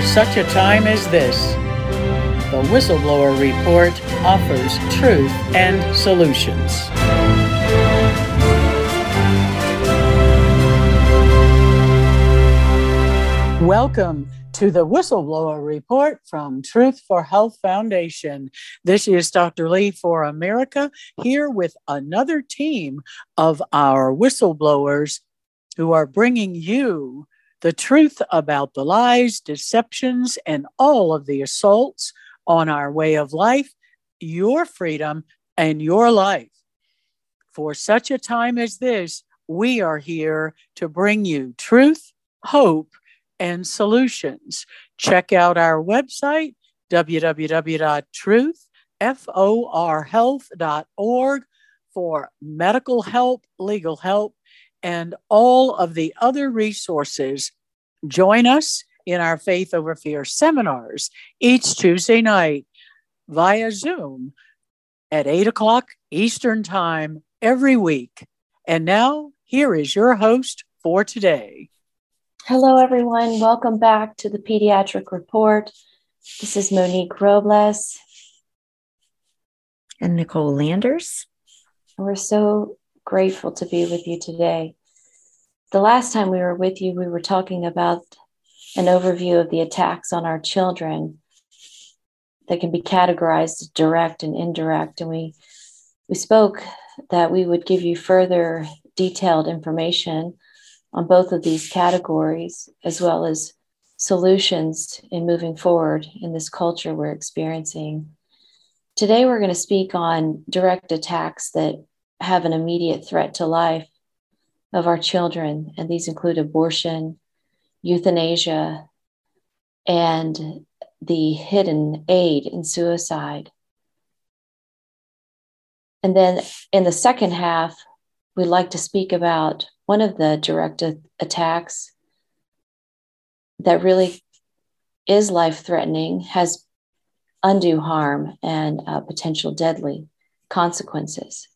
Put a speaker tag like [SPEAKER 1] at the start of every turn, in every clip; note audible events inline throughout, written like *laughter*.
[SPEAKER 1] For such a time as this, the Whistleblower Report offers truth and solutions. Welcome to the Whistleblower Report from Truth for Health Foundation. This is Dr. Lee for America here with another team of our whistleblowers who are bringing you the truth about the lies, deceptions, and all of the assaults on our way of life, your freedom, and your life. For such a time as this, we are here to bring you truth, hope, and solutions. Check out our website, www.truthforhealth.org, for medical help, legal help, and all of the other resources. Join us in our Faith Over Fear seminars each Tuesday night via Zoom at 8 o'clock Eastern Time every week. And now, here is your host for today.
[SPEAKER 2] Hello, everyone. Welcome back to the Pediatric Report. This is Monique Robles
[SPEAKER 3] and Nicole Landers.
[SPEAKER 2] We're so grateful to be with you today. The last time we were with you, we were talking about an overview of the attacks on our children that can be categorized as direct and indirect. And we we spoke that we would give you further detailed information on both of these categories, as well as solutions in moving forward in this culture we're experiencing. Today, we're going to speak on direct attacks that have an immediate threat to life of our children, and these include abortion, euthanasia, and the hidden aid in suicide. And then in the second half, we'd like to speak about one of the direct attacks that really is life threatening, has undue harm and uh, potential deadly consequences.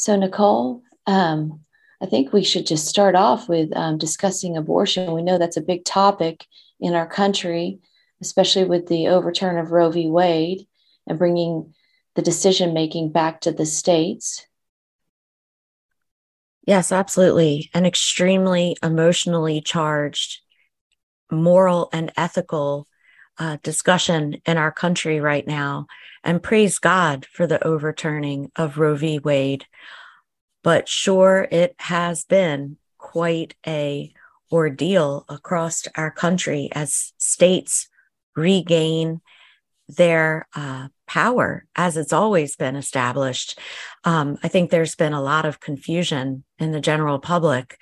[SPEAKER 2] So, Nicole, um, I think we should just start off with um, discussing abortion. We know that's a big topic in our country, especially with the overturn of Roe v. Wade and bringing the decision making back to the states.
[SPEAKER 3] Yes, absolutely. An extremely emotionally charged, moral and ethical uh, discussion in our country right now. And praise God for the overturning of Roe v. Wade. But sure, it has been quite a ordeal across our country as states regain their uh, power as it's always been established. Um, I think there's been a lot of confusion in the general public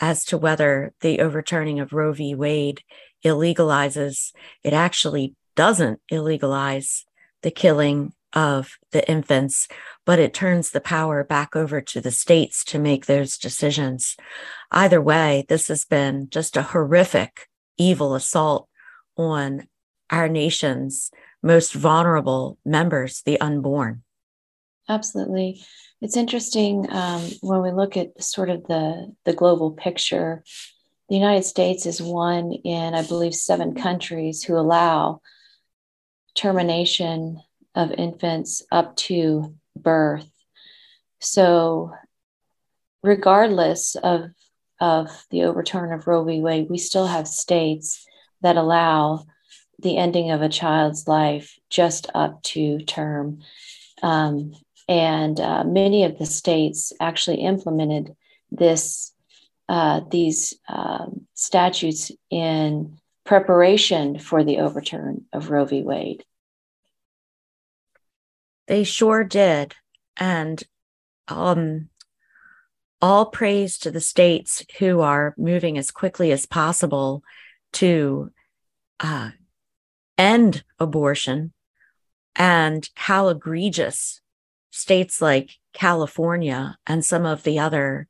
[SPEAKER 3] as to whether the overturning of Roe v. Wade illegalizes, it actually doesn't illegalize the killing of the infants, but it turns the power back over to the states to make those decisions. Either way, this has been just a horrific, evil assault on our nation's most vulnerable members, the unborn.
[SPEAKER 2] Absolutely. It's interesting um, when we look at sort of the, the global picture. The United States is one in, I believe, seven countries who allow termination of infants up to birth. So, regardless of, of the overturn of Roe v. Wade, we still have states that allow the ending of a child's life just up to term. Um, and uh, many of the states actually implemented this uh, these um, statutes in preparation for the overturn of Roe v. Wade.
[SPEAKER 3] They sure did. And um, all praise to the states who are moving as quickly as possible to uh, end abortion and how egregious states like California and some of the other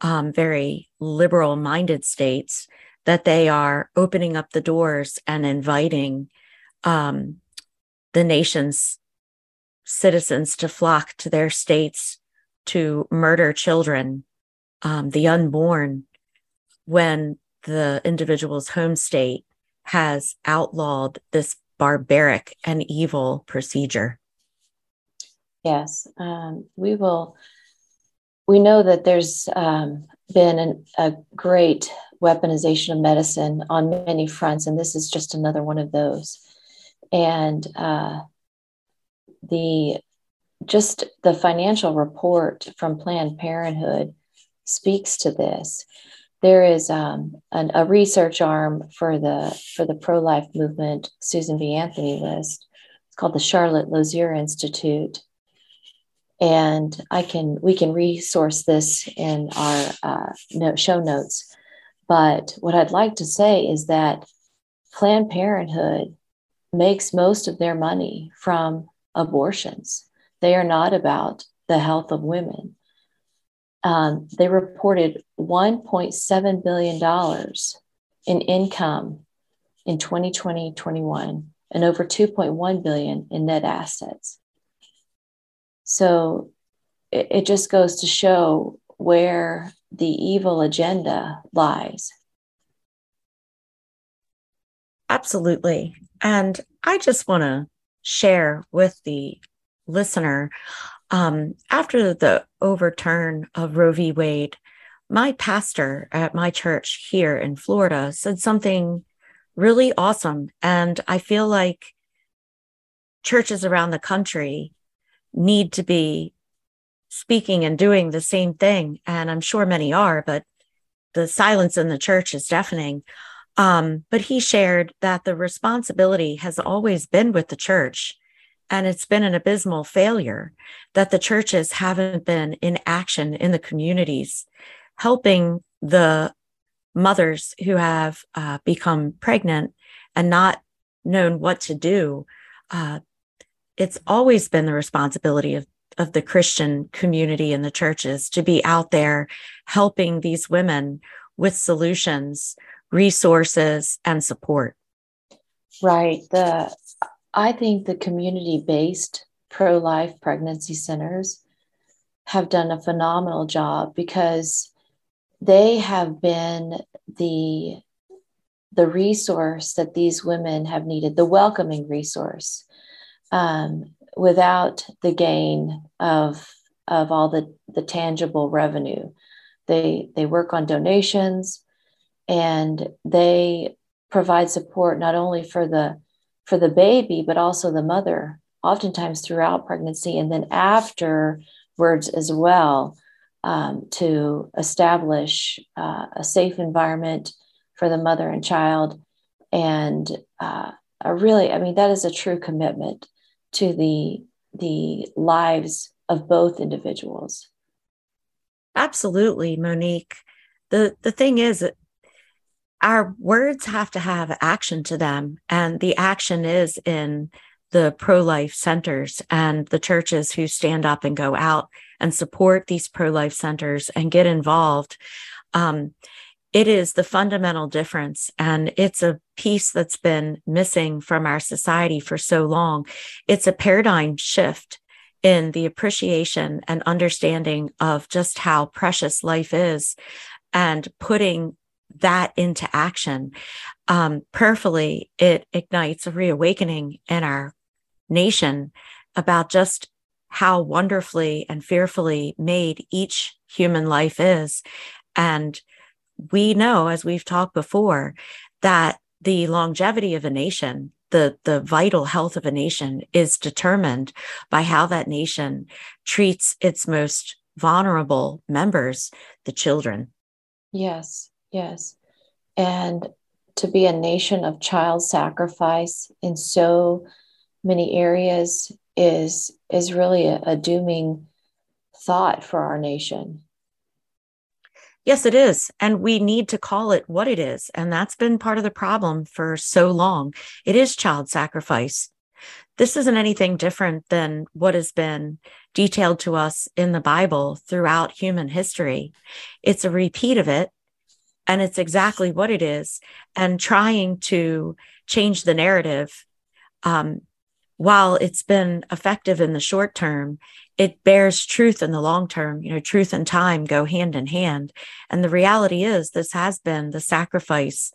[SPEAKER 3] um, very liberal minded states that they are opening up the doors and inviting um, the nation's citizens to flock to their states to murder children, um, the unborn, when the individual's home state has outlawed this barbaric and evil procedure.
[SPEAKER 2] Yes, um, we will. We know that there's um, been an, a great weaponization of medicine on many fronts, and this is just another one of those. And uh, the just the financial report from Planned Parenthood speaks to this. There is um, an, a research arm for the for the pro life movement, Susan B. Anthony list. It's called the Charlotte Lozier Institute, and I can we can resource this in our uh, note, show notes. But what I'd like to say is that Planned Parenthood makes most of their money from abortions. They are not about the health of women. Um, they reported $1.7 billion in income in 2020 21 and over 2.1 billion in net assets. So it, it just goes to show where the evil agenda lies.
[SPEAKER 3] Absolutely. And I just want to share with the listener um, after the overturn of Roe v. Wade, my pastor at my church here in Florida said something really awesome. And I feel like churches around the country need to be speaking and doing the same thing. And I'm sure many are, but the silence in the church is deafening. Um, but he shared that the responsibility has always been with the church. And it's been an abysmal failure that the churches haven't been in action in the communities, helping the mothers who have uh, become pregnant and not known what to do. Uh, it's always been the responsibility of of the Christian community and the churches to be out there helping these women with solutions, resources, and support.
[SPEAKER 2] Right. The I think the community-based pro-life pregnancy centers have done a phenomenal job because they have been the the resource that these women have needed, the welcoming resource. Um, without the gain of of all the the tangible revenue. They they work on donations and they provide support not only for the for the baby but also the mother oftentimes throughout pregnancy and then afterwards as well um, to establish uh, a safe environment for the mother and child and uh, a really i mean that is a true commitment to the the lives of both individuals.
[SPEAKER 3] Absolutely monique. The the thing is our words have to have action to them and the action is in the pro-life centers and the churches who stand up and go out and support these pro-life centers and get involved. Um, it is the fundamental difference and it's a piece that's been missing from our society for so long. It's a paradigm shift in the appreciation and understanding of just how precious life is and putting that into action. Um, prayerfully it ignites a reawakening in our nation about just how wonderfully and fearfully made each human life is. And we know, as we've talked before, that the longevity of a nation, the, the vital health of a nation is determined by how that nation treats its most vulnerable members, the children.
[SPEAKER 2] Yes, yes. And to be a nation of child sacrifice in so many areas is is really a, a dooming thought for our nation.
[SPEAKER 3] Yes, it is. And we need to call it what it is. And that's been part of the problem for so long. It is child sacrifice. This isn't anything different than what has been detailed to us in the Bible throughout human history. It's a repeat of it, and it's exactly what it is. And trying to change the narrative, um, while it's been effective in the short term, it bears truth in the long term. You know, truth and time go hand in hand. And the reality is, this has been the sacrifice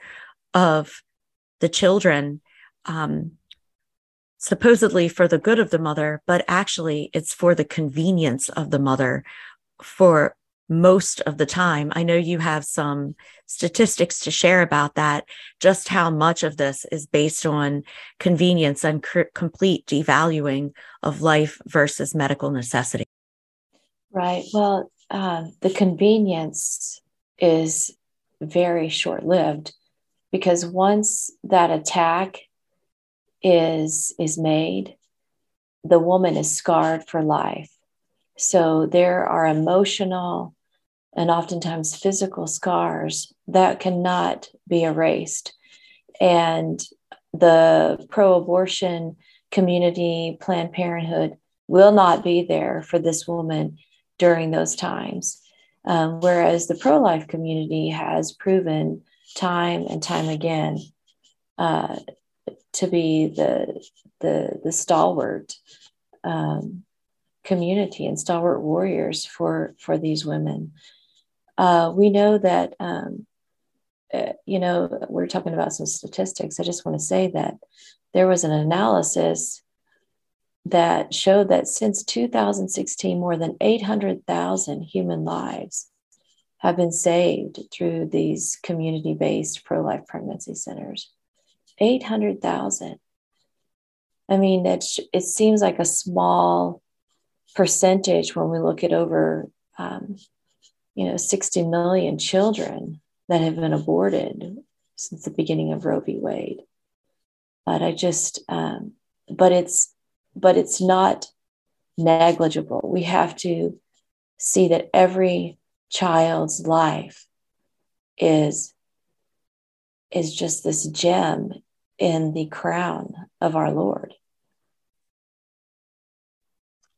[SPEAKER 3] of the children, um, supposedly for the good of the mother, but actually it's for the convenience of the mother for most of the time. I know you have some statistics to share about that, just how much of this is based on convenience and cr- complete devaluing of life versus medical necessity.
[SPEAKER 2] Right. Well, uh, the convenience is very short lived because once that attack is is made the woman is scarred for life so there are emotional and oftentimes physical scars that cannot be erased. And the pro abortion community, Planned Parenthood, will not be there for this woman during those times. Um, whereas the pro life community has proven time and time again uh, to be the, the, the stalwart um, community and stalwart warriors for for these women. Uh, we know that um, uh, you know we're talking about some statistics. I just want to say that there was an analysis that showed that since 2016, more than 800,000 human lives have been saved through these community based pro life pregnancy centers. 800,000. I mean, it, it seems like a small percentage when we look at over, um, you know, 60 million children that have been aborted since the beginning of Roe v. Wade. But I just, um, but it's, but it's not negligible. We have to see that every child's life is is just this gem in the crown of our Lord.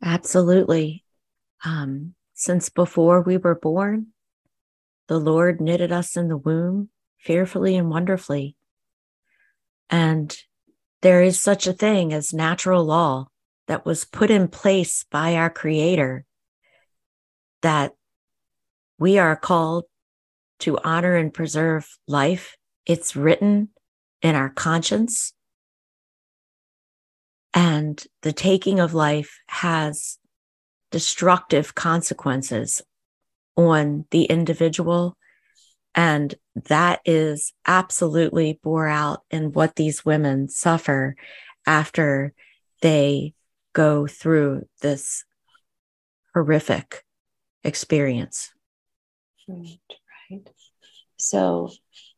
[SPEAKER 3] Absolutely. Um, since before we were born, the Lord knitted us in the womb fearfully and wonderfully. And there is such a thing as natural law that was put in place by our Creator that we are called to honor and preserve life. It's written in our conscience. And the taking of life has destructive consequences on the individual. And that is absolutely bore out in what these women suffer after they go through this horrific experience.
[SPEAKER 2] Right, right. So,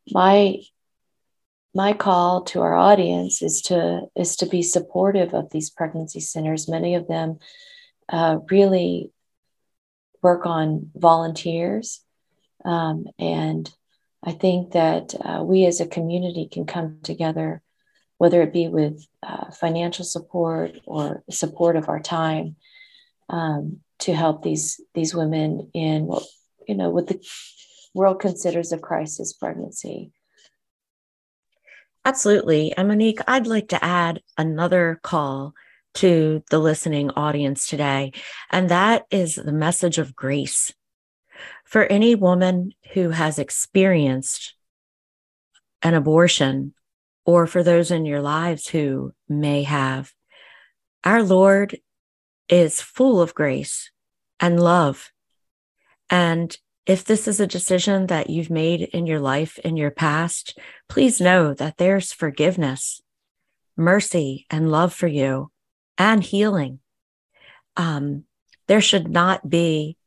[SPEAKER 2] my my call to our audience is to is to be supportive of these pregnancy centers. Many of them uh, really work on volunteers, um, and I think that uh, we as a community can come together, whether it be with uh, financial support or support of our time, um, to help these these women in what you know what the world considers a crisis pregnancy.
[SPEAKER 3] Absolutely. And Monique, I'd like to add another call to the listening audience today, and that is the message of grace. For any woman who has experienced an abortion, or for those in your lives who may have, our Lord is full of grace and love. And if this is a decision that you've made in your life in your past, please know that there's forgiveness, mercy, and love for you and healing. Um, there should not be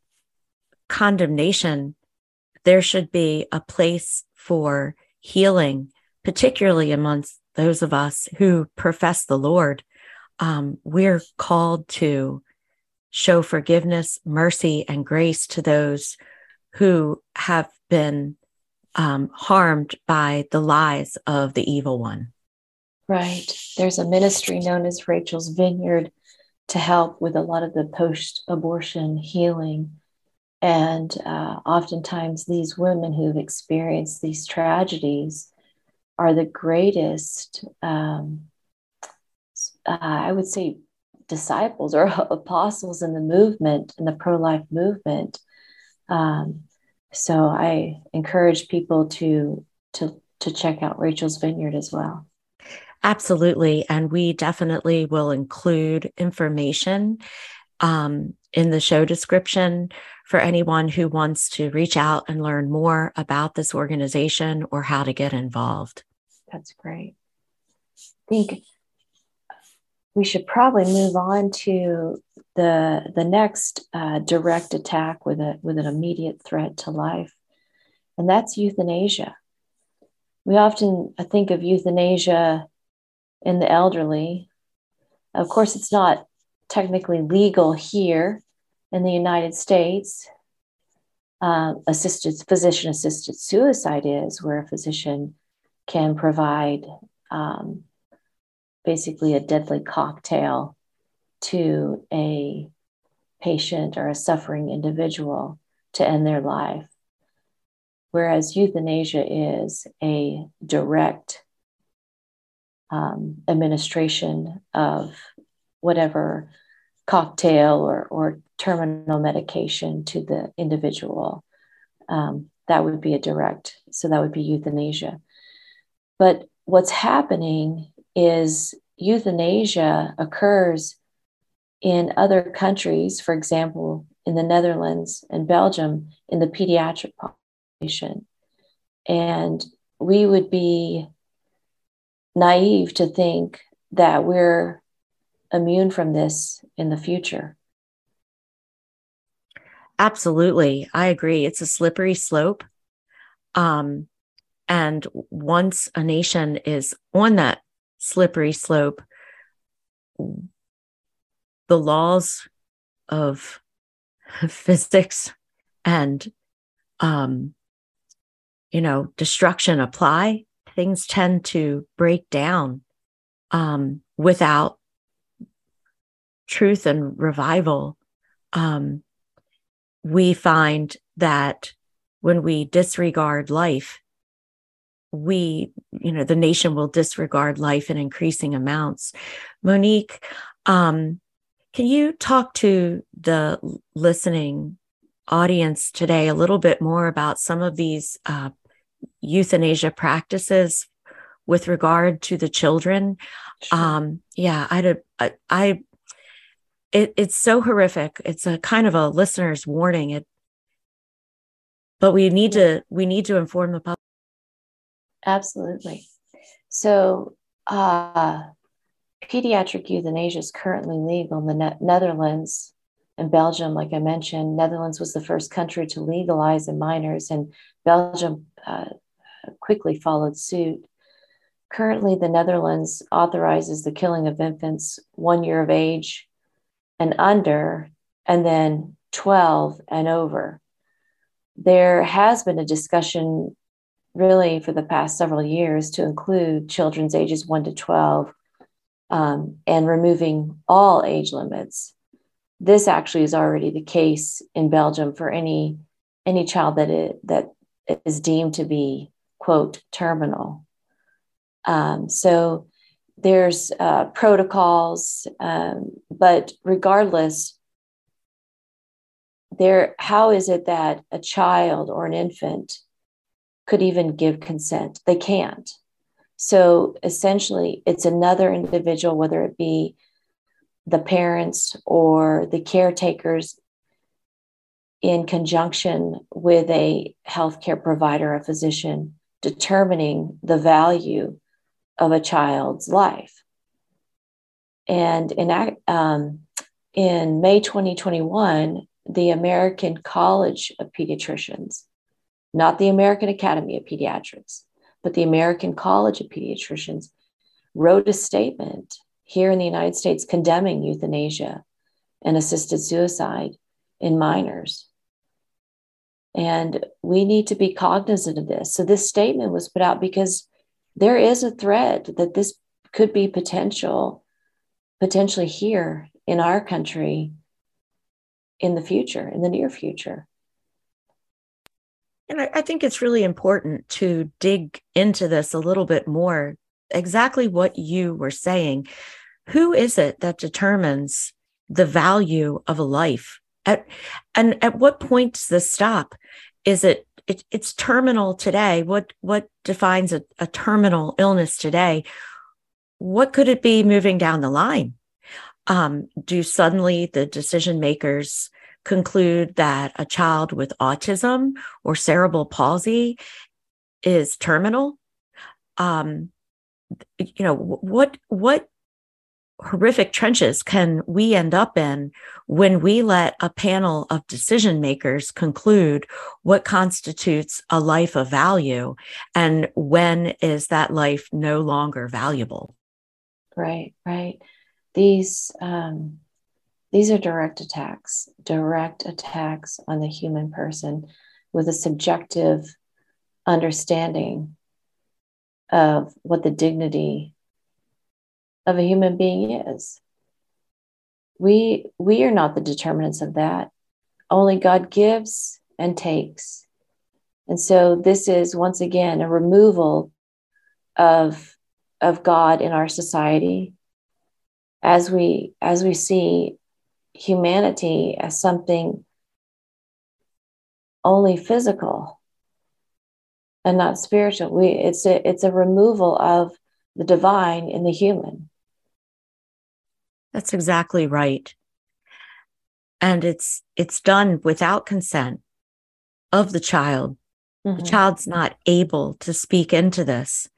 [SPEAKER 3] condemnation. There should be a place for healing particularly amongst those of us who profess the Lord, um, we're called to show forgiveness, mercy, and grace to those who have been um, harmed by the lies of the evil one.
[SPEAKER 2] Right. There's a ministry known as Rachel's Vineyard to help with a lot of the post abortion healing. And uh, oftentimes, these women who've experienced these tragedies are the greatest, um, uh, I would say, disciples or *laughs* apostles in the movement, in the pro life movement. Um, so I encourage people to to to check out Rachel's Vineyard as well.
[SPEAKER 3] Absolutely, and we definitely will include information um, in the show description for anyone who wants to reach out and learn more about this organization or how to get involved.
[SPEAKER 2] That's great. I think we should probably move on to the the next uh, direct attack with a with an immediate threat to life, and that's euthanasia. We often think of euthanasia in the elderly. Of course, it's not technically legal here in the United States. Uh, assisted physician assisted suicide is where a physician can provide um, basically a deadly cocktail to a patient or a suffering individual to end their life. Whereas euthanasia is a direct um, administration of whatever cocktail or, or terminal medication to the individual. Um, that would be a direct, so that would be euthanasia. But what's happening is euthanasia occurs in other countries, for example, in the Netherlands and Belgium, in the pediatric population. And we would be naive to think that we're immune from this in the future.
[SPEAKER 3] Absolutely. I agree. It's a slippery slope. Um, and once a nation is on that slippery slope, the laws of *laughs* physics and um, you know destruction apply. Things tend to break down um, without truth and revival. Um, we find that when we disregard life we you know the nation will disregard life in increasing amounts monique um, can you talk to the listening audience today a little bit more about some of these uh, euthanasia practices with regard to the children? Sure. Um, yeah, I, I, I it, it's so horrific. It's a kind of a listener's warning. It, but we need to we need to inform the public.
[SPEAKER 2] Absolutely. So, uh, pediatric euthanasia is currently legal in the ne- Netherlands and Belgium. Like I mentioned, Netherlands was the first country to legalize in minors, and Belgium uh, quickly followed suit. Currently, the Netherlands authorizes the killing of infants one year of age and under, and then 12 and over. There has been a discussion really for the past several years to include children's ages 1 to 12 um, and removing all age limits. This actually is already the case in Belgium for any any child that it, that is deemed to be quote terminal. Um, so there's uh, protocols, um, but regardless, there how is it that a child or an infant could even give consent? They can't. So essentially, it's another individual, whether it be the parents or the caretakers, in conjunction with a healthcare provider, a physician, determining the value of a child's life. And in, um, in May 2021, the American College of Pediatricians, not the American Academy of Pediatrics, but the American College of Pediatricians wrote a statement here in the United States condemning euthanasia and assisted suicide in minors. And we need to be cognizant of this. So, this statement was put out because there is a threat that this could be potential, potentially here in our country in the future, in the near future.
[SPEAKER 3] And I, I think it's really important to dig into this a little bit more. Exactly what you were saying. Who is it that determines the value of a life? At, and at what point does this stop? Is it, it it's terminal today? What what defines a, a terminal illness today? What could it be moving down the line? Um, do suddenly the decision makers conclude that a child with autism or cerebral palsy is terminal. Um, you know what what horrific trenches can we end up in when we let a panel of decision makers conclude what constitutes a life of value and when is that life no longer valuable?
[SPEAKER 2] Right right. These um, these are direct attacks, direct attacks on the human person with a subjective understanding of what the dignity of a human being is. We, we are not the determinants of that. Only God gives and takes. And so this is once again a removal of, of God in our society as we as we see humanity as something only physical and not spiritual. We it's a it's a removal of the divine in the human.
[SPEAKER 3] That's exactly right. And it's it's done without consent of the child. Mm-hmm. The child's not able to speak into this.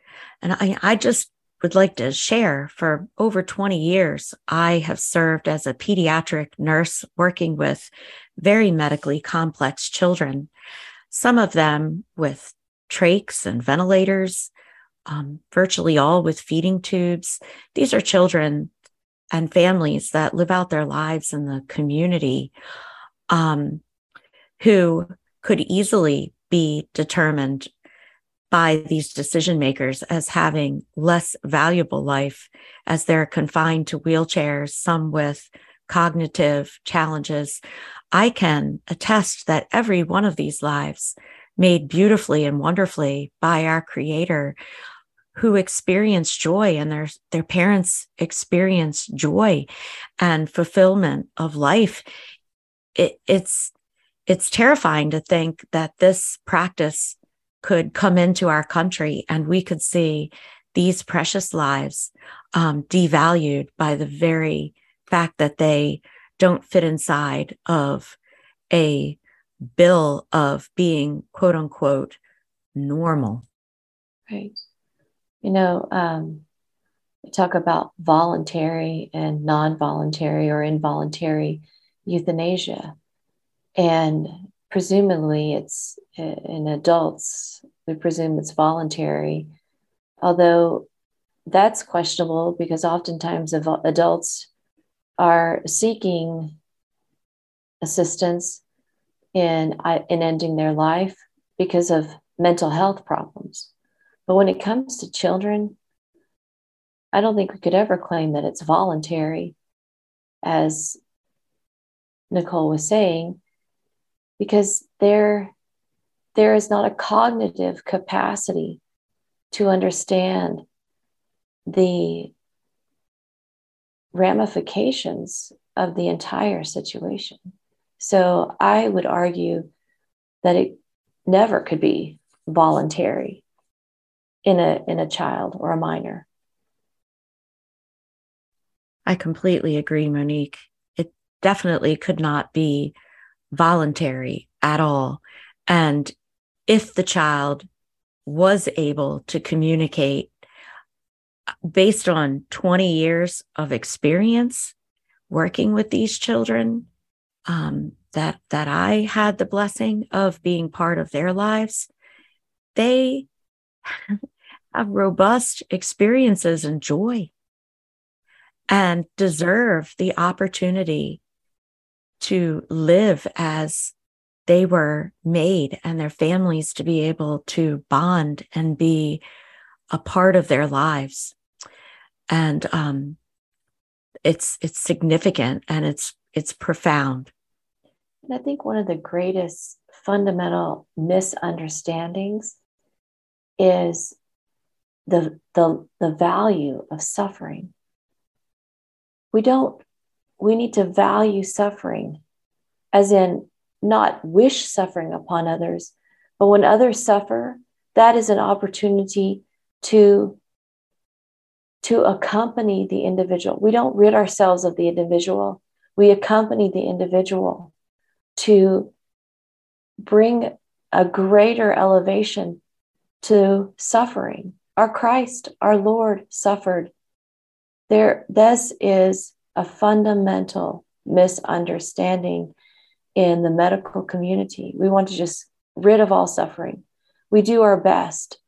[SPEAKER 3] And I, I just would like to share for over 20 years, I have served as a pediatric nurse working with very medically complex children, some of them with trachs and ventilators, um, virtually all with feeding tubes. These are children and families that live out their lives in the community um, who could easily be determined by these decision makers as having less valuable life as they're confined to wheelchairs, some with cognitive challenges. I can attest that every one of these lives made beautifully and wonderfully by our creator who experience joy and their their parents experience joy and fulfillment of life it, it's it's terrifying to think that this practice could come into our country and we could see these precious lives um, devalued by the very fact that they don't fit inside of a bill of being quote unquote normal.
[SPEAKER 2] Right. You know, um, we talk about voluntary and non voluntary or involuntary euthanasia. And presumably it's eh, in adults, we presume it's voluntary, although that's questionable because oftentimes adults are seeking assistance in, in ending their life because of mental health problems. But when it comes to children, I don't think we could ever claim that it's voluntary, as Nicole was saying, because there, there is not a cognitive capacity to understand the ramifications of the entire situation. So I would argue that it never could be voluntary in a in a child or a minor.
[SPEAKER 3] I completely agree, Monique. It definitely could not be voluntary at all. And if the child was able to communicate based on 20 years of experience working with these children, um, that that I had the blessing of being part of their lives, they *laughs* have robust experiences and joy and deserve the opportunity to live as they were made and their families to be able to bond and be a part of their lives. And um, it's it's significant and it's it's profound.
[SPEAKER 2] And i think one of the greatest fundamental misunderstandings is the the the value of suffering. We don't we need to value suffering as in not wish suffering upon others but when others suffer that is an opportunity to to accompany the individual. We don't rid ourselves of the individual, we accompany the individual to bring a greater elevation to suffering. Our Christ, our Lord, suffered. There, this is a fundamental misunderstanding in the medical community. We want to just rid of all suffering. We do our best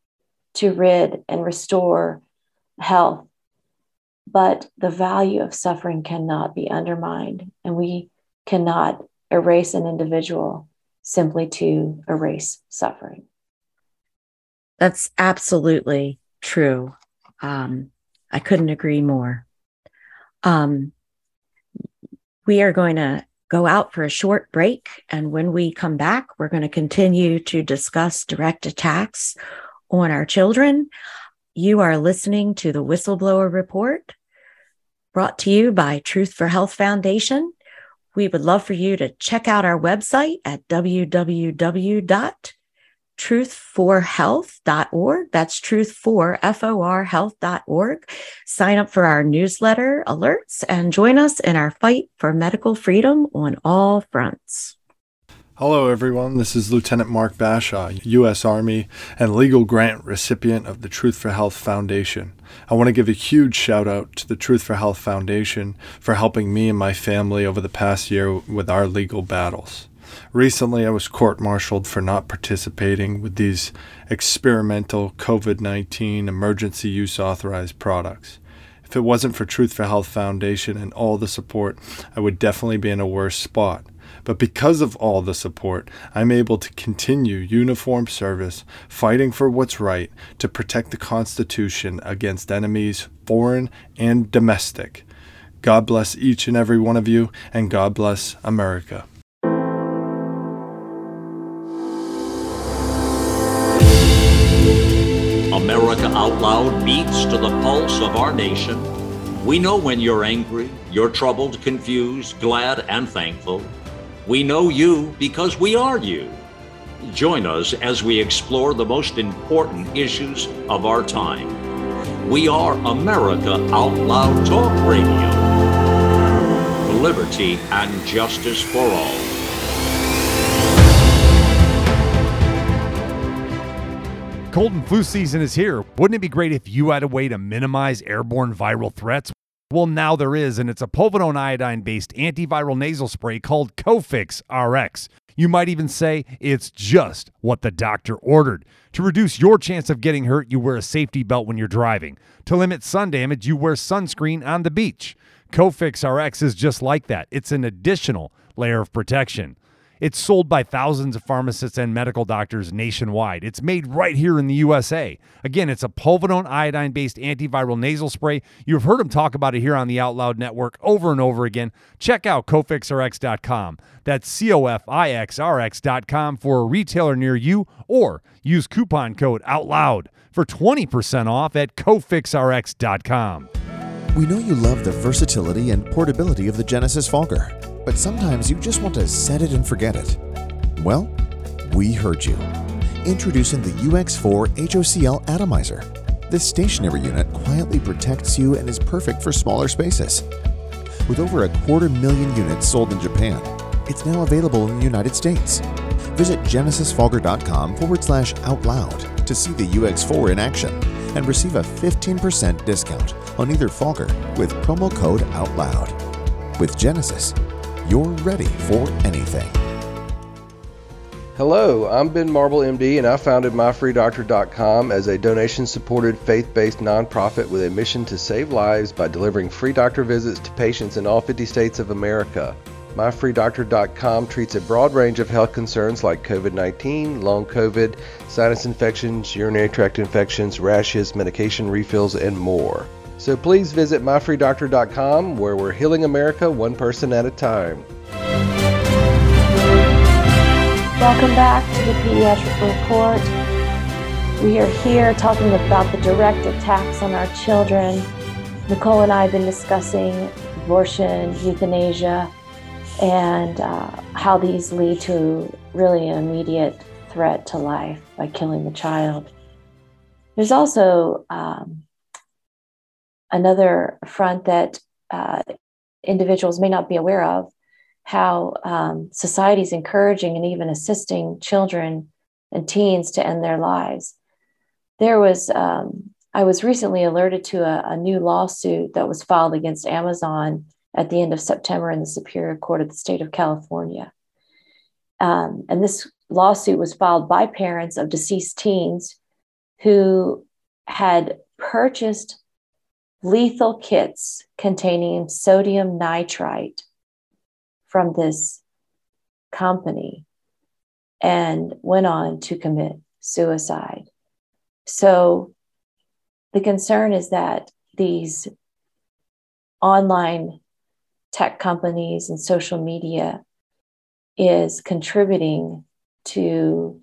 [SPEAKER 2] to rid and restore health. But the value of suffering cannot be undermined, and we cannot erase an individual simply to erase suffering.
[SPEAKER 3] That's absolutely true. Um, I couldn't agree more. Um, we are going to go out for a short break. And when we come back, we're going to continue to discuss direct attacks on our children. You are listening to the Whistleblower Report brought to you by Truth for Health Foundation. We would love for you to check out our website at www.truthforhealth.org. That's truth for F-O-R. Sign up for our newsletter alerts and join us in our fight for medical freedom on all fronts.
[SPEAKER 4] Hello, everyone. This is Lieutenant Mark Bashaw, U.S. Army and legal grant recipient of the Truth for Health Foundation. I want to give a huge shout out to the Truth for Health Foundation for helping me and my family over the past year with our legal battles. Recently, I was court martialed for not participating with these experimental COVID 19 emergency use authorized products. If it wasn't for Truth for Health Foundation and all the support, I would definitely be in a worse spot. But because of all the support, I'm able to continue uniform service, fighting for what's right to protect the Constitution against enemies, foreign and domestic. God bless each and every one of you, and God bless America.
[SPEAKER 5] America Out Loud beats to the pulse of our nation. We know when you're angry, you're troubled, confused, glad, and thankful. We know you because we are you. Join us as we explore the most important issues of our time. We are America Out Loud Talk Radio. Liberty and justice for all.
[SPEAKER 6] Cold and flu season is here. Wouldn't it be great if you had a way to minimize airborne viral threats? Well, now there is, and it's a povidone iodine based antiviral nasal spray called Cofix RX. You might even say it's just what the doctor ordered. To reduce your chance of getting hurt, you wear a safety belt when you're driving. To limit sun damage, you wear sunscreen on the beach. Cofix RX is just like that. It's an additional layer of protection. It's sold by thousands of pharmacists and medical doctors nationwide. It's made right here in the USA. Again, it's a povidone iodine based antiviral nasal spray. You've heard him talk about it here on the Out Loud Network over and over again. Check out cofixrx.com. That's C O F I X R X.com for a retailer near you or use coupon code OUTLOUD for 20% off at cofixrx.com.
[SPEAKER 7] We know you love the versatility and portability of the Genesis Fogger but sometimes you just want to set it and forget it. Well, we heard you. Introducing the UX4 HOCL Atomizer. This stationary unit quietly protects you and is perfect for smaller spaces. With over a quarter million units sold in Japan, it's now available in the United States. Visit genesisfogger.com forward slash out loud to see the UX4 in action and receive a 15% discount on either fogger with promo code OUTLOUD. With Genesis, you're ready for anything.
[SPEAKER 8] Hello, I'm Ben Marble, MD, and I founded MyFreeDoctor.com as a donation supported faith based nonprofit with a mission to save lives by delivering free doctor visits to patients in all 50 states of America. MyFreeDoctor.com treats a broad range of health concerns like COVID 19, long COVID, sinus infections, urinary tract infections, rashes, medication refills, and more. So please visit MyFreeDoctor.com where we're healing America one person at a time.
[SPEAKER 2] Welcome back to the Pediatric Report. We are here talking about the direct attacks on our children. Nicole and I have been discussing abortion, euthanasia, and uh, how these lead to really an immediate threat to life by killing the child. There's also um, another front that uh, individuals may not be aware of how um, society is encouraging and even assisting children and teens to end their lives. There was, um, I was recently alerted to a, a, new lawsuit that was filed against Amazon at the end of September in the Superior Court of the state of California. Um, and this lawsuit was filed by parents of deceased teens who had purchased lethal kits containing sodium nitrite from this company and went on to commit suicide. So the concern is that these online tech companies and social media is contributing to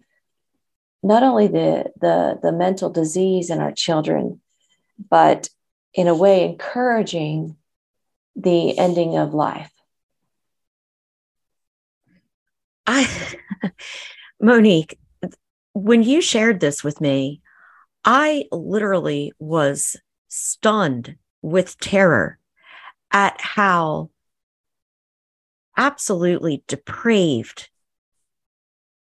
[SPEAKER 2] not only the, the, the mental disease in our children, but in a way encouraging the ending of life.
[SPEAKER 3] I, *laughs* Monique, when you shared this with me, I literally was stunned with terror at how absolutely depraved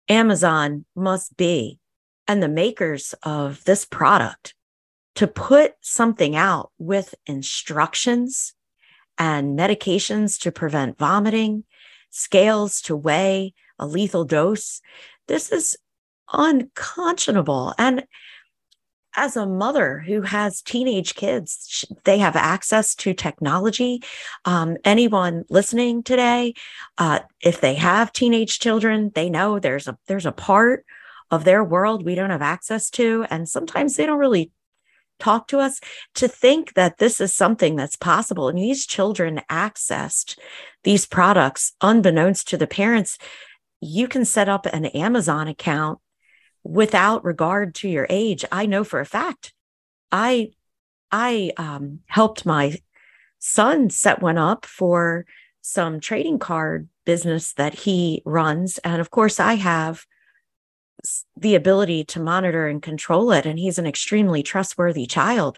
[SPEAKER 3] Amazon must be and the makers of this product to put something out with instructions and medications to prevent vomiting scales to weigh a lethal dose. This is unconscionable. And as a mother who has teenage kids, they have access to technology. Um, anyone listening today, uh, if they have teenage children, they know there's a there's a part of their world we don't have access to, and sometimes they don't really talk to us to think that this is something that's possible. And these children accessed these products unbeknownst to the parents. You can set up an amazon account without regard to your age. I know for a fact. I i um, helped my son set one up for some trading card business that he runs. And of course i have the ability to monitor and control it. And he's an extremely trustworthy child.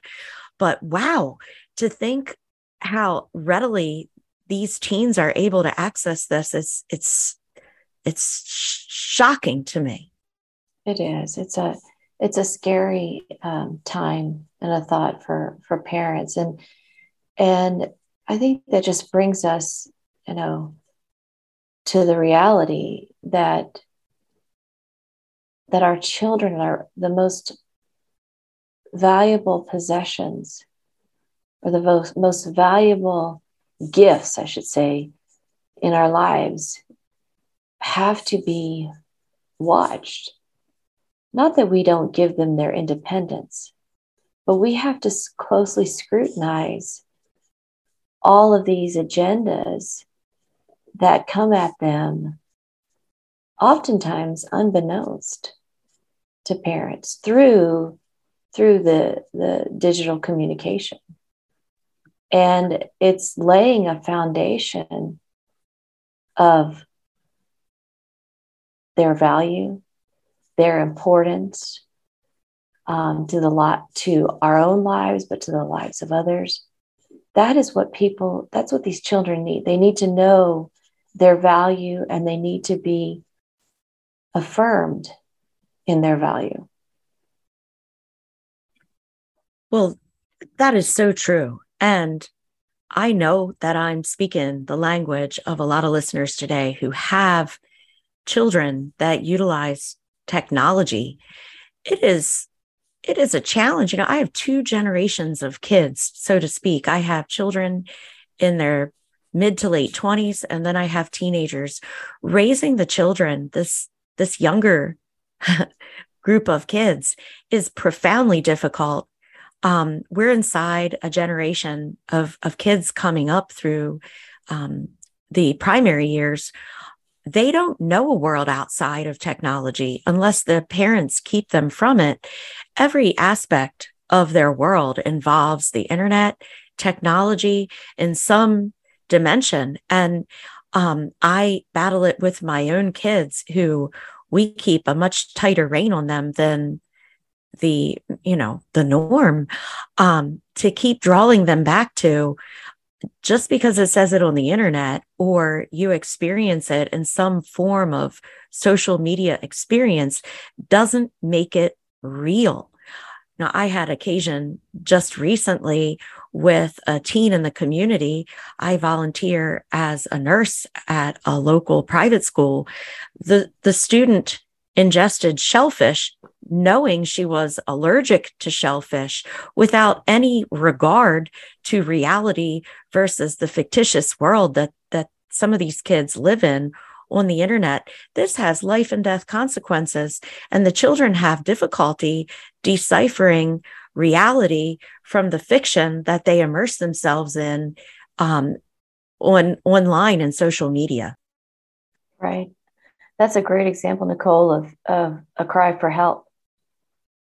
[SPEAKER 3] But wow, to think how readily these teens are able to access this, it's it's it's shocking to me.
[SPEAKER 2] It is. It's a it's a scary um, time and a thought for for parents and and I think that just brings us, you know, to the reality that that our children are the most valuable possessions or the most, most valuable gifts, I should say, in our lives have to be watched. Not that we don't give them their independence, but we have to closely scrutinize all of these agendas that come at them, oftentimes unbeknownst to parents through through the the digital communication. And it's laying a foundation of their value their importance um, to the lot to our own lives but to the lives of others. That is what people that's what these children need. They need to know their value and they need to be affirmed in their value.
[SPEAKER 3] Well, that is so true. And I know that I'm speaking the language of a lot of listeners today who have children that utilize technology, it is it is a challenge. You know, I have two generations of kids, so to speak. I have children in their mid to late 20s and then I have teenagers raising the children this this younger *laughs* group of kids is profoundly difficult. Um, we're inside a generation of of kids coming up through um, the primary years. They don't know a world outside of technology unless the parents keep them from it. Every aspect of their world involves the internet technology in some dimension. And um, i battle it with my own kids who we keep a much tighter rein on them than the you know the norm um, to keep drawing them back to just because it says it on the internet or you experience it in some form of social media experience doesn't make it real. Now i had occasion just recently with a teen in the community i volunteer as a nurse at a local private school. The the student ingested shellfish knowing she was allergic to shellfish without any regard to reality versus the fictitious world that that some of these kids live in on the internet. This has life and death consequences and the children have difficulty deciphering reality from the fiction that they immerse themselves in um, on online and social media.
[SPEAKER 2] Right. That's a great example nicole of, of a cry for help.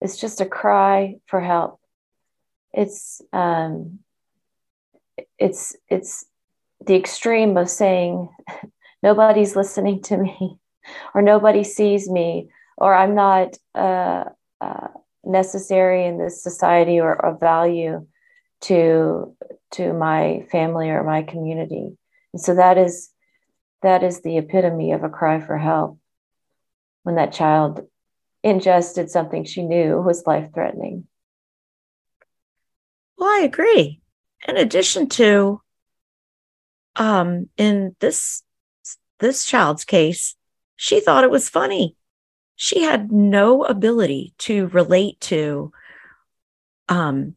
[SPEAKER 2] It's just a cry for help. It's um, it's it's the extreme of saying *laughs* nobody's listening to me, *laughs* or nobody sees me, or I'm not uh, uh, necessary in this society or of value to to my family or my community. And so that is that is the epitome of a cry for help when that child ingested something she knew was life threatening.
[SPEAKER 3] Well, I agree. In addition to, um, in this this child's case, she thought it was funny. She had no ability to relate to um,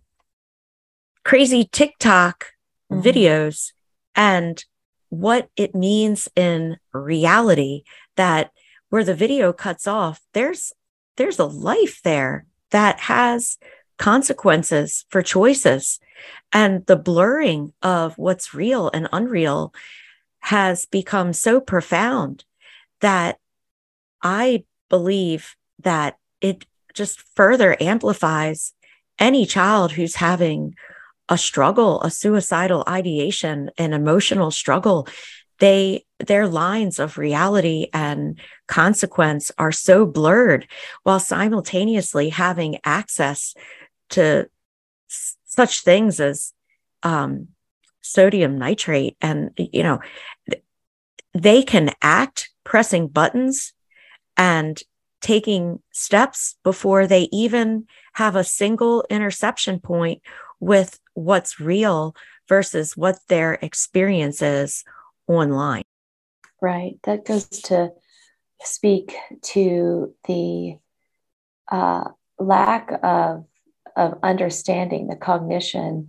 [SPEAKER 3] crazy TikTok mm-hmm. videos and what it means in reality that where the video cuts off, there's there's a life there that has consequences for choices. And the blurring of what's real and unreal has become so profound that I believe that it just further amplifies any child who's having a struggle, a suicidal ideation, an emotional struggle. They their lines of reality and consequence are so blurred while simultaneously having access to s- such things as um, sodium nitrate and you know they can act pressing buttons and taking steps before they even have a single interception point with what's real versus what their experience is online.
[SPEAKER 2] Right. That goes to speak to the uh, lack of, of understanding, the cognition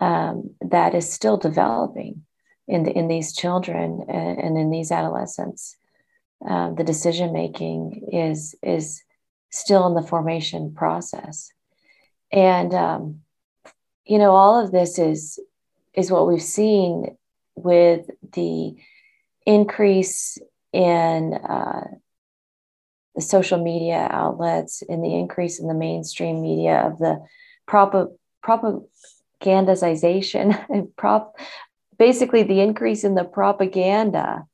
[SPEAKER 2] um, that is still developing in, the, in these children and, and in these adolescents. Um, the decision making is, is still in the formation process. And, um, you know, all of this is, is what we've seen with the increase in uh, the social media outlets and the increase in the mainstream media of the prop- propagandization and *laughs* prop basically the increase in the propaganda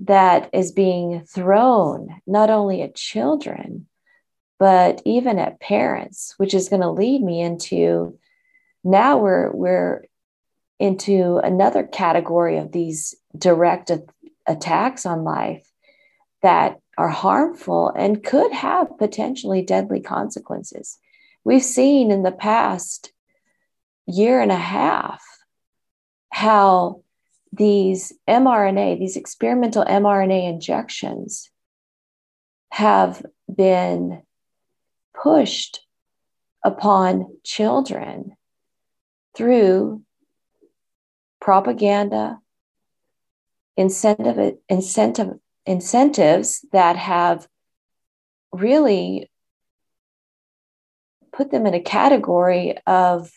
[SPEAKER 2] that is being thrown not only at children but even at parents which is going to lead me into now we're we're into another category of these direct a- attacks on life that are harmful and could have potentially deadly consequences. We've seen in the past year and a half how these mRNA, these experimental mRNA injections have been pushed upon children through propaganda, incentive, incentive, incentives that have really put them in a category of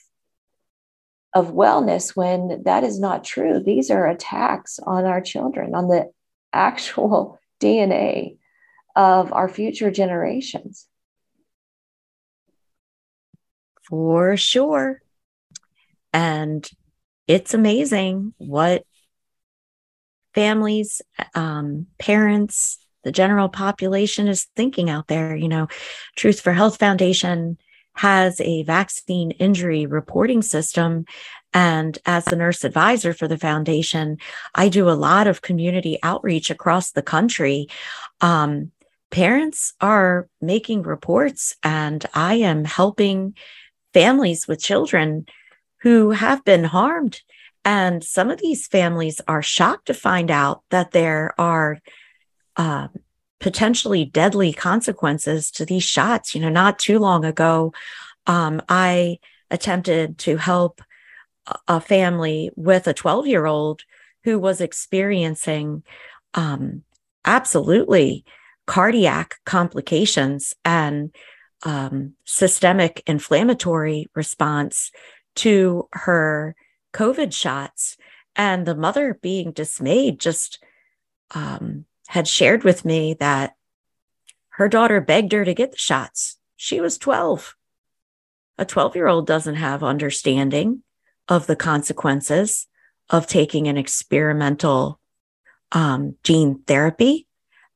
[SPEAKER 2] of wellness when that is not true. These are attacks on our children on the actual *laughs* dna of our future generations.
[SPEAKER 3] For sure. And it's amazing what families, um, parents, the general population is thinking out there. You know, Truth for Health Foundation has a vaccine injury reporting system. And as the nurse advisor for the foundation, I do a lot of community outreach across the country. Um, parents are making reports, and I am helping families with children who have been harmed. And some of these families are shocked to find out that there are uh, potentially deadly consequences to these shots. You know, not too long ago, um, I attempted to help a family with a 12 year old who was experiencing um, absolutely cardiac complications and um, systemic inflammatory response to her COVID shots. And the mother, being dismayed, just um, had shared with me that her daughter begged her to get the shots. She was 12. A 12 year old doesn't have understanding of the consequences of taking an experimental um, gene therapy.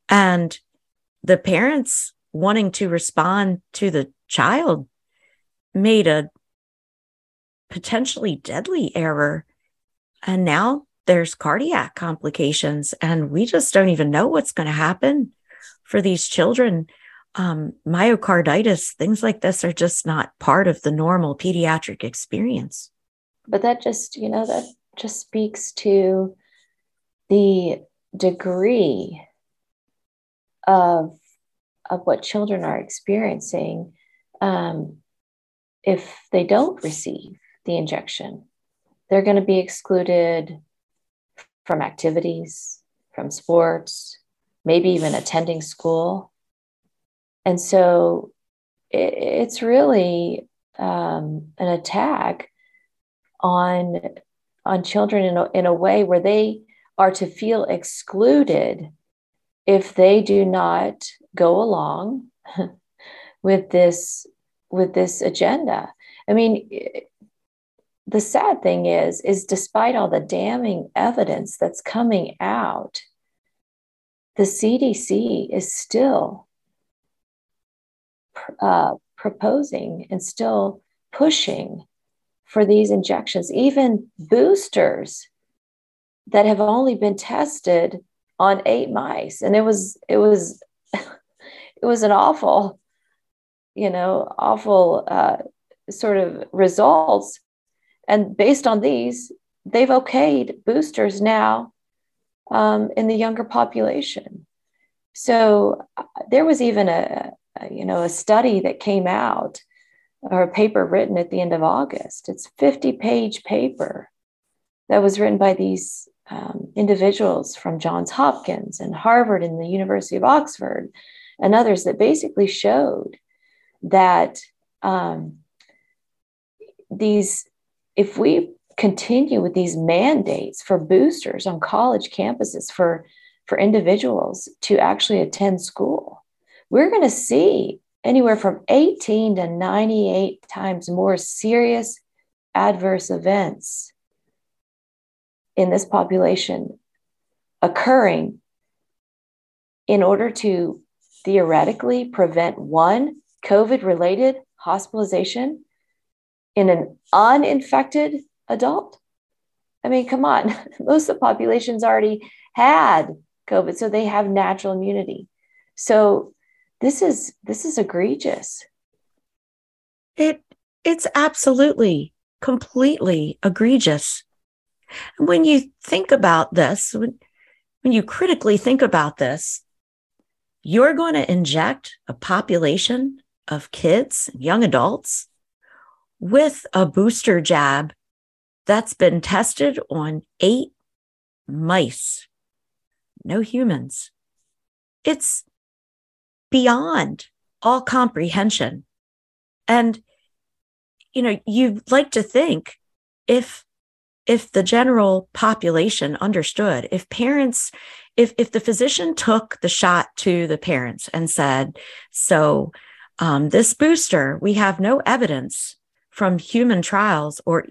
[SPEAKER 3] And the parents wanting to respond to the child made a potentially deadly error. And now there's cardiac complications, and we just don't even know what's going to happen for these children. Um, myocarditis, things like this are just not part of the normal pediatric experience.
[SPEAKER 2] But that just, you know, that just speaks to the degree of of what children are experiencing um, if they don't receive the injection. They're going to be excluded from activities, from sports, maybe even attending school. And so it, it's really um, an attack on, on children in a, in a way where they are to feel excluded if they do not go along *laughs* with this with this agenda. I mean, the sad thing is is despite all the damning evidence that's coming out the cdc is still uh, proposing and still pushing for these injections. Even boosters that have only been tested on eight mice and it was it was *laughs* it was an awful you know awful uh, sort of results and based on these, they've okayed boosters now um, in the younger population. So uh, there was even a, a, you know a study that came out or a paper written at the end of August. It's 50 page paper that was written by these um, individuals from Johns Hopkins and Harvard and the University of Oxford and others that basically showed that um, these if we continue with these mandates for boosters on college campuses for, for individuals to actually attend school, we're going to see anywhere from 18 to 98 times more serious adverse events in this population occurring in order to theoretically prevent one COVID related hospitalization in an uninfected adult? I mean, come on, *laughs* most of the population's already had COVID, so they have natural immunity. So this is this is egregious.
[SPEAKER 3] It it's absolutely completely egregious. When you think about this, when, when you critically think about this, you're going to inject a population of kids, young adults, with a booster jab that's been tested on eight mice, no humans. It's beyond all comprehension. And, you know, you'd like to think if if the general population understood, if parents, if if the physician took the shot to the parents and said, so um, this booster, we have no evidence from human trials or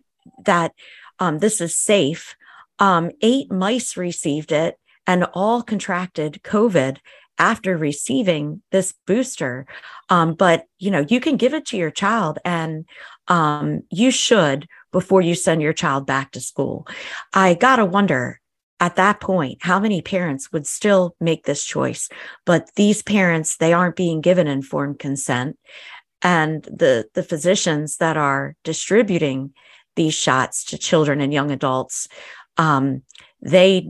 [SPEAKER 3] that um, this is safe. Um, eight mice received it and all contracted COVID after receiving this booster. Um, but you know, you can give it to your child, and um, you should before you send your child back to school. I gotta wonder at that point how many parents would still make this choice but these parents they aren't being given informed consent and the the physicians that are distributing these shots to children and young adults um, they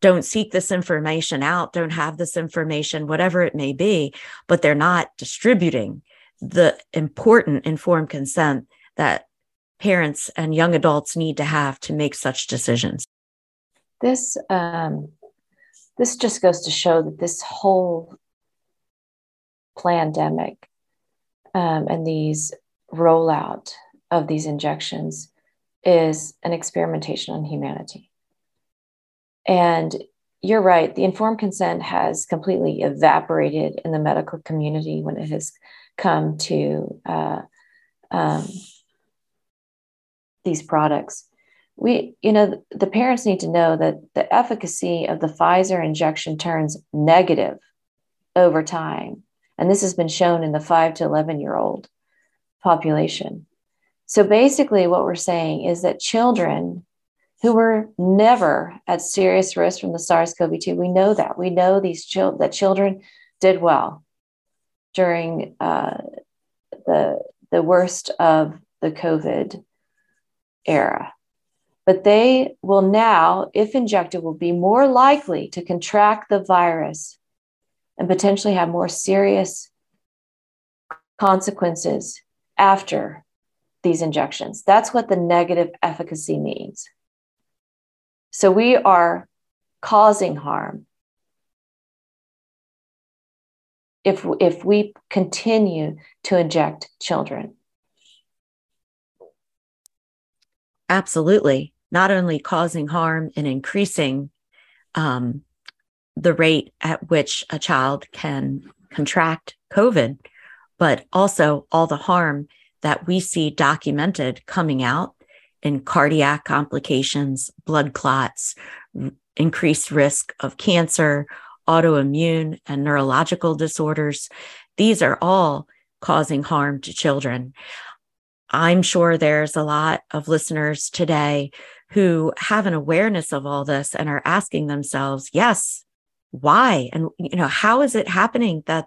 [SPEAKER 3] don't seek this information out don't have this information whatever it may be but they're not distributing the important informed consent that parents and young adults need to have to make such decisions.
[SPEAKER 2] This um, this just goes to show that this whole pandemic um, and these rollout of these injections is an experimentation on humanity. And you're right, the informed consent has completely evaporated in the medical community when it has come to uh, um, these products we you know the parents need to know that the efficacy of the pfizer injection turns negative over time and this has been shown in the 5 to 11 year old population. So basically what we're saying is that children who were never at serious risk from the SARS-CoV-2 we know that. We know these children that children did well during uh, the the worst of the COVID era. But they will now, if injected, will be more likely to contract the virus and potentially have more serious consequences after these injections. That's what the negative efficacy means. So we are causing harm if, if we continue to inject children.
[SPEAKER 3] Absolutely not only causing harm and increasing um, the rate at which a child can contract COVID, but also all the harm that we see documented coming out in cardiac complications, blood clots, increased risk of cancer, autoimmune and neurological disorders. These are all causing harm to children. I'm sure there's a lot of listeners today who have an awareness of all this and are asking themselves, yes, why? And, you know, how is it happening that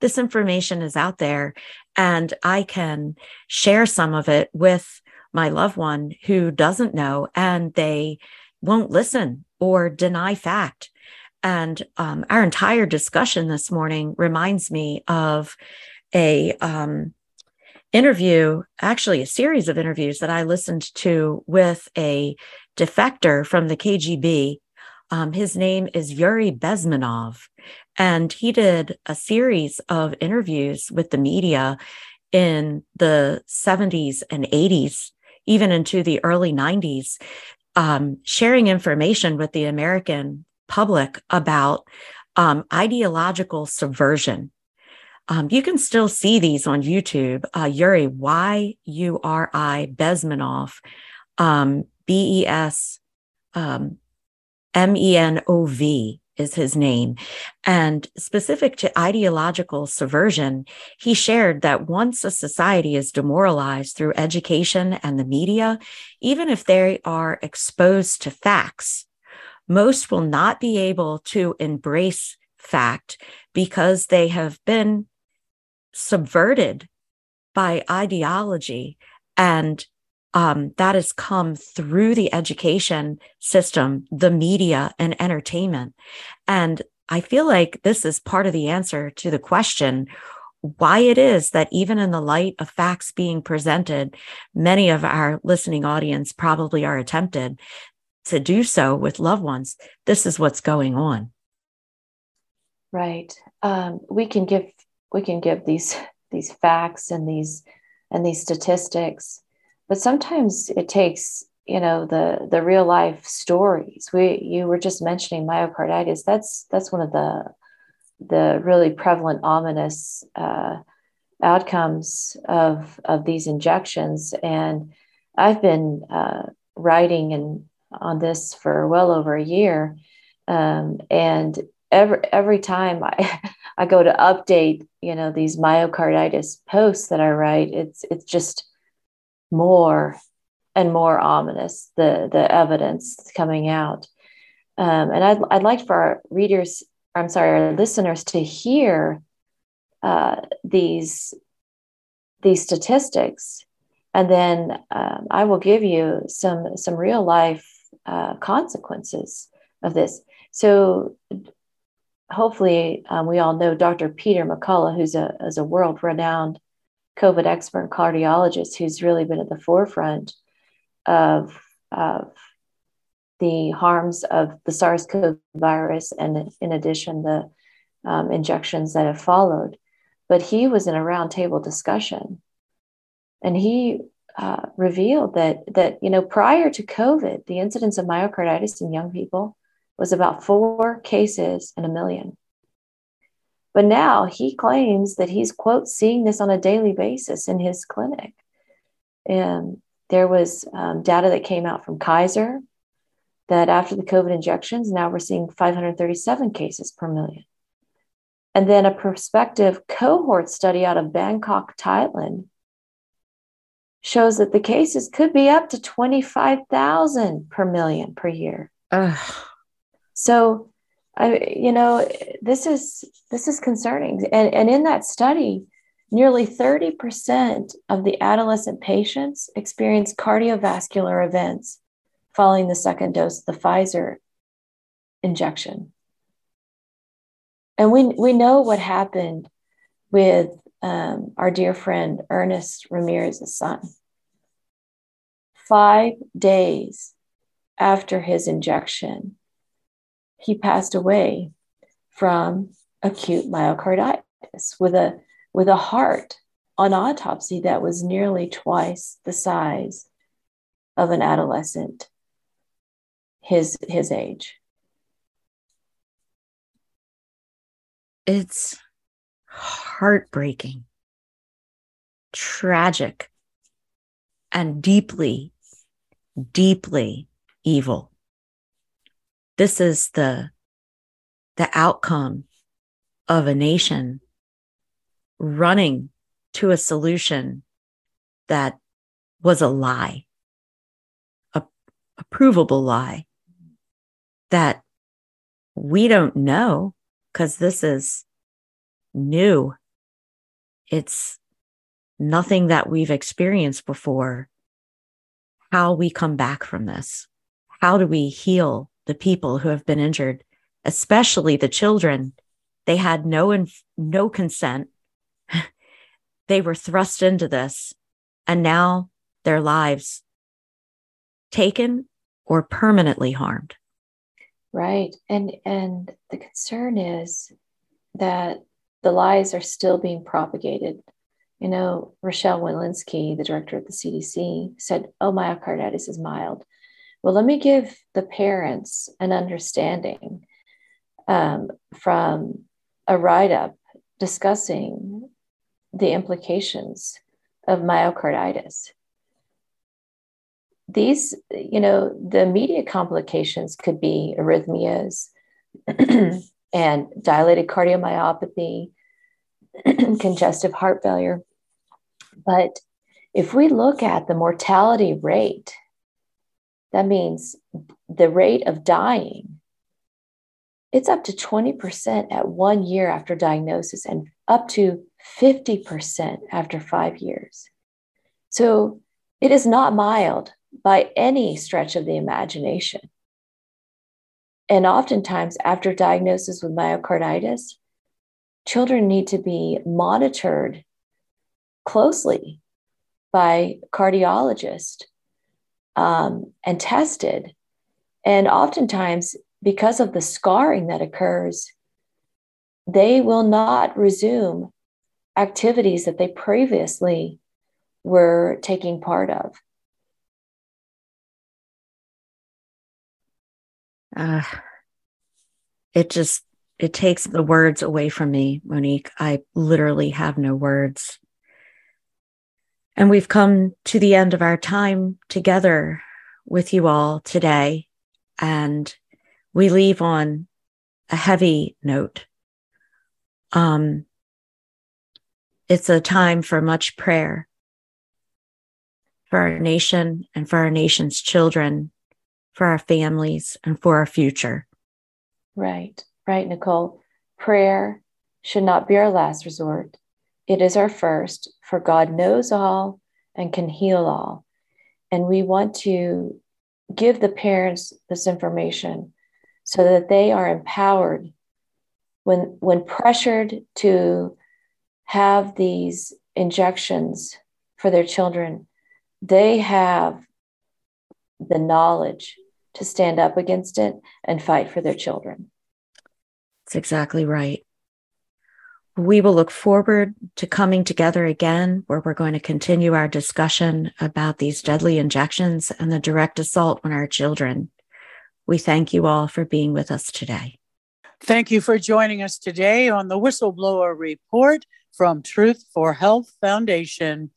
[SPEAKER 3] this information is out there and I can share some of it with my loved one who doesn't know and they won't listen or deny fact. And um, our entire discussion this morning reminds me of a um, interview, actually a series of interviews that I listened to with a defector from the KGB. Um, his name is Yuri Bezmenov, and he did a series of interviews with the media in the 70s and 80s, even into the early 90s, um, sharing information with the American public about um, ideological subversion um, you can still see these on YouTube. Uh, Yuri, Y U R I Bezmenov, um, B E S um, M E N O V is his name. And specific to ideological subversion, he shared that once a society is demoralized through education and the media, even if they are exposed to facts, most will not be able to embrace fact because they have been subverted by ideology and um, that has come through the education system, the media, and entertainment. And I feel like this is part of the answer to the question why it is that even in the light of facts being presented, many of our listening audience probably are attempted to do so with loved ones. This is what's going on.
[SPEAKER 2] Right. Um, we can give we can give these these facts and these and these statistics, but sometimes it takes you know the the real life stories. We you were just mentioning myocarditis. That's that's one of the the really prevalent ominous uh, outcomes of of these injections. And I've been uh, writing and on this for well over a year, um, and every every time I *laughs* I go to update, you know, these myocarditis posts that I write, it's it's just more and more ominous the the evidence coming out. Um, and I'd I'd like for our readers, I'm sorry, our listeners to hear uh, these these statistics, and then um, I will give you some some real life uh, consequences of this. So hopefully um, we all know Dr. Peter McCullough, who's a, is a world renowned COVID expert cardiologist who's really been at the forefront of, of the harms of the SARS CoV virus and, in addition, the um, injections that have followed. But he was in a roundtable discussion and he uh, revealed that, that, you know, prior to COVID, the incidence of myocarditis in young people was about four cases in a million. But now he claims that he's, quote, seeing this on a daily basis in his clinic. And there was um, data that came out from Kaiser that after the COVID injections, now we're seeing 537 cases per million. And then a prospective cohort study out of Bangkok, Thailand, shows that the cases could be up to 25,000 per million per year. Ugh. So, I, you know, this is this is concerning. And, and in that study, nearly 30% of the adolescent patients experienced cardiovascular events following the second dose of the Pfizer injection. And we, we know what happened with um, our dear friend Ernest Ramirez's son. Five days after his injection, he passed away from acute myocarditis with a with a heart on autopsy that was nearly twice the size of an adolescent his his age.
[SPEAKER 3] It's heartbreaking tragic and deeply deeply evil this is the the outcome of a nation running to a solution that was a lie a, a provable lie that we don't know because this is new. It's nothing that we've experienced before. How we come back from this. How do we heal the people who have been injured, especially the children. They had no inf- no consent. *laughs* they were thrust into this, and now their lives taken or permanently harmed.
[SPEAKER 2] Right, and and the concern is that the lies are still being propagated. You know, Rochelle Walensky, the director of the CDC, said, "Oh, myocarditis is mild." Well, let me give the parents an understanding um, from a write up discussing the implications of myocarditis. These, you know, the immediate complications could be arrhythmias *clears throat* and dilated cardiomyopathy, *clears throat* congestive heart failure. But if we look at the mortality rate that means the rate of dying, it's up to 20% at one year after diagnosis and up to 50% after five years. So it is not mild by any stretch of the imagination. And oftentimes, after diagnosis with myocarditis, children need to be monitored closely by cardiologist um, and tested. And oftentimes, because of the scarring that occurs, they will not resume activities that they previously were taking part of.
[SPEAKER 3] Uh, it just it takes the words away from me, Monique. I literally have no words. And we've come to the end of our time together with you all today. And we leave on a heavy note. Um, it's a time for much prayer for our nation and for our nation's children, for our families and for our future.
[SPEAKER 2] Right, right, Nicole. Prayer should not be our last resort. It is our first, for God knows all and can heal all. And we want to give the parents this information so that they are empowered when, when pressured to have these injections for their children, they have the knowledge to stand up against it and fight for their children.
[SPEAKER 3] That's exactly right. We will look forward to coming together again, where we're going to continue our discussion about these deadly injections and the direct assault on our children. We thank you all for being with us today.
[SPEAKER 1] Thank you for joining us today on the Whistleblower Report from Truth for Health Foundation.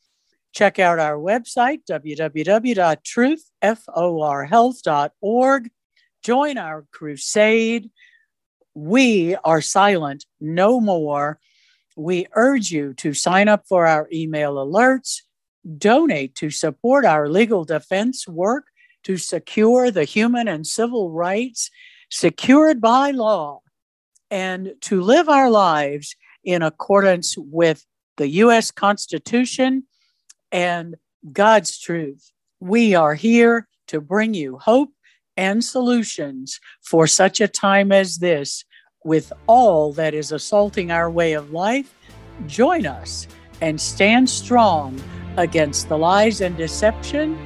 [SPEAKER 1] Check out our website, www.truthforhealth.org. Join our crusade. We are silent no more. We urge you to sign up for our email alerts, donate to support our legal defense work to secure the human and civil rights secured by law, and to live our lives in accordance with the U.S. Constitution and God's truth. We are here to bring you hope and solutions for such a time as this with all that is assaulting our way of life. Join us and stand strong against the lies and deception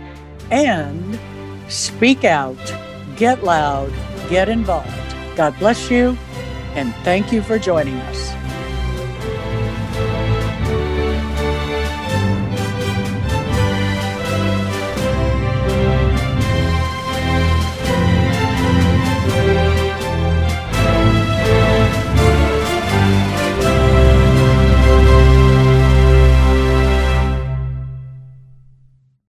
[SPEAKER 1] and speak out, get loud, get involved. God bless you and thank you for joining us.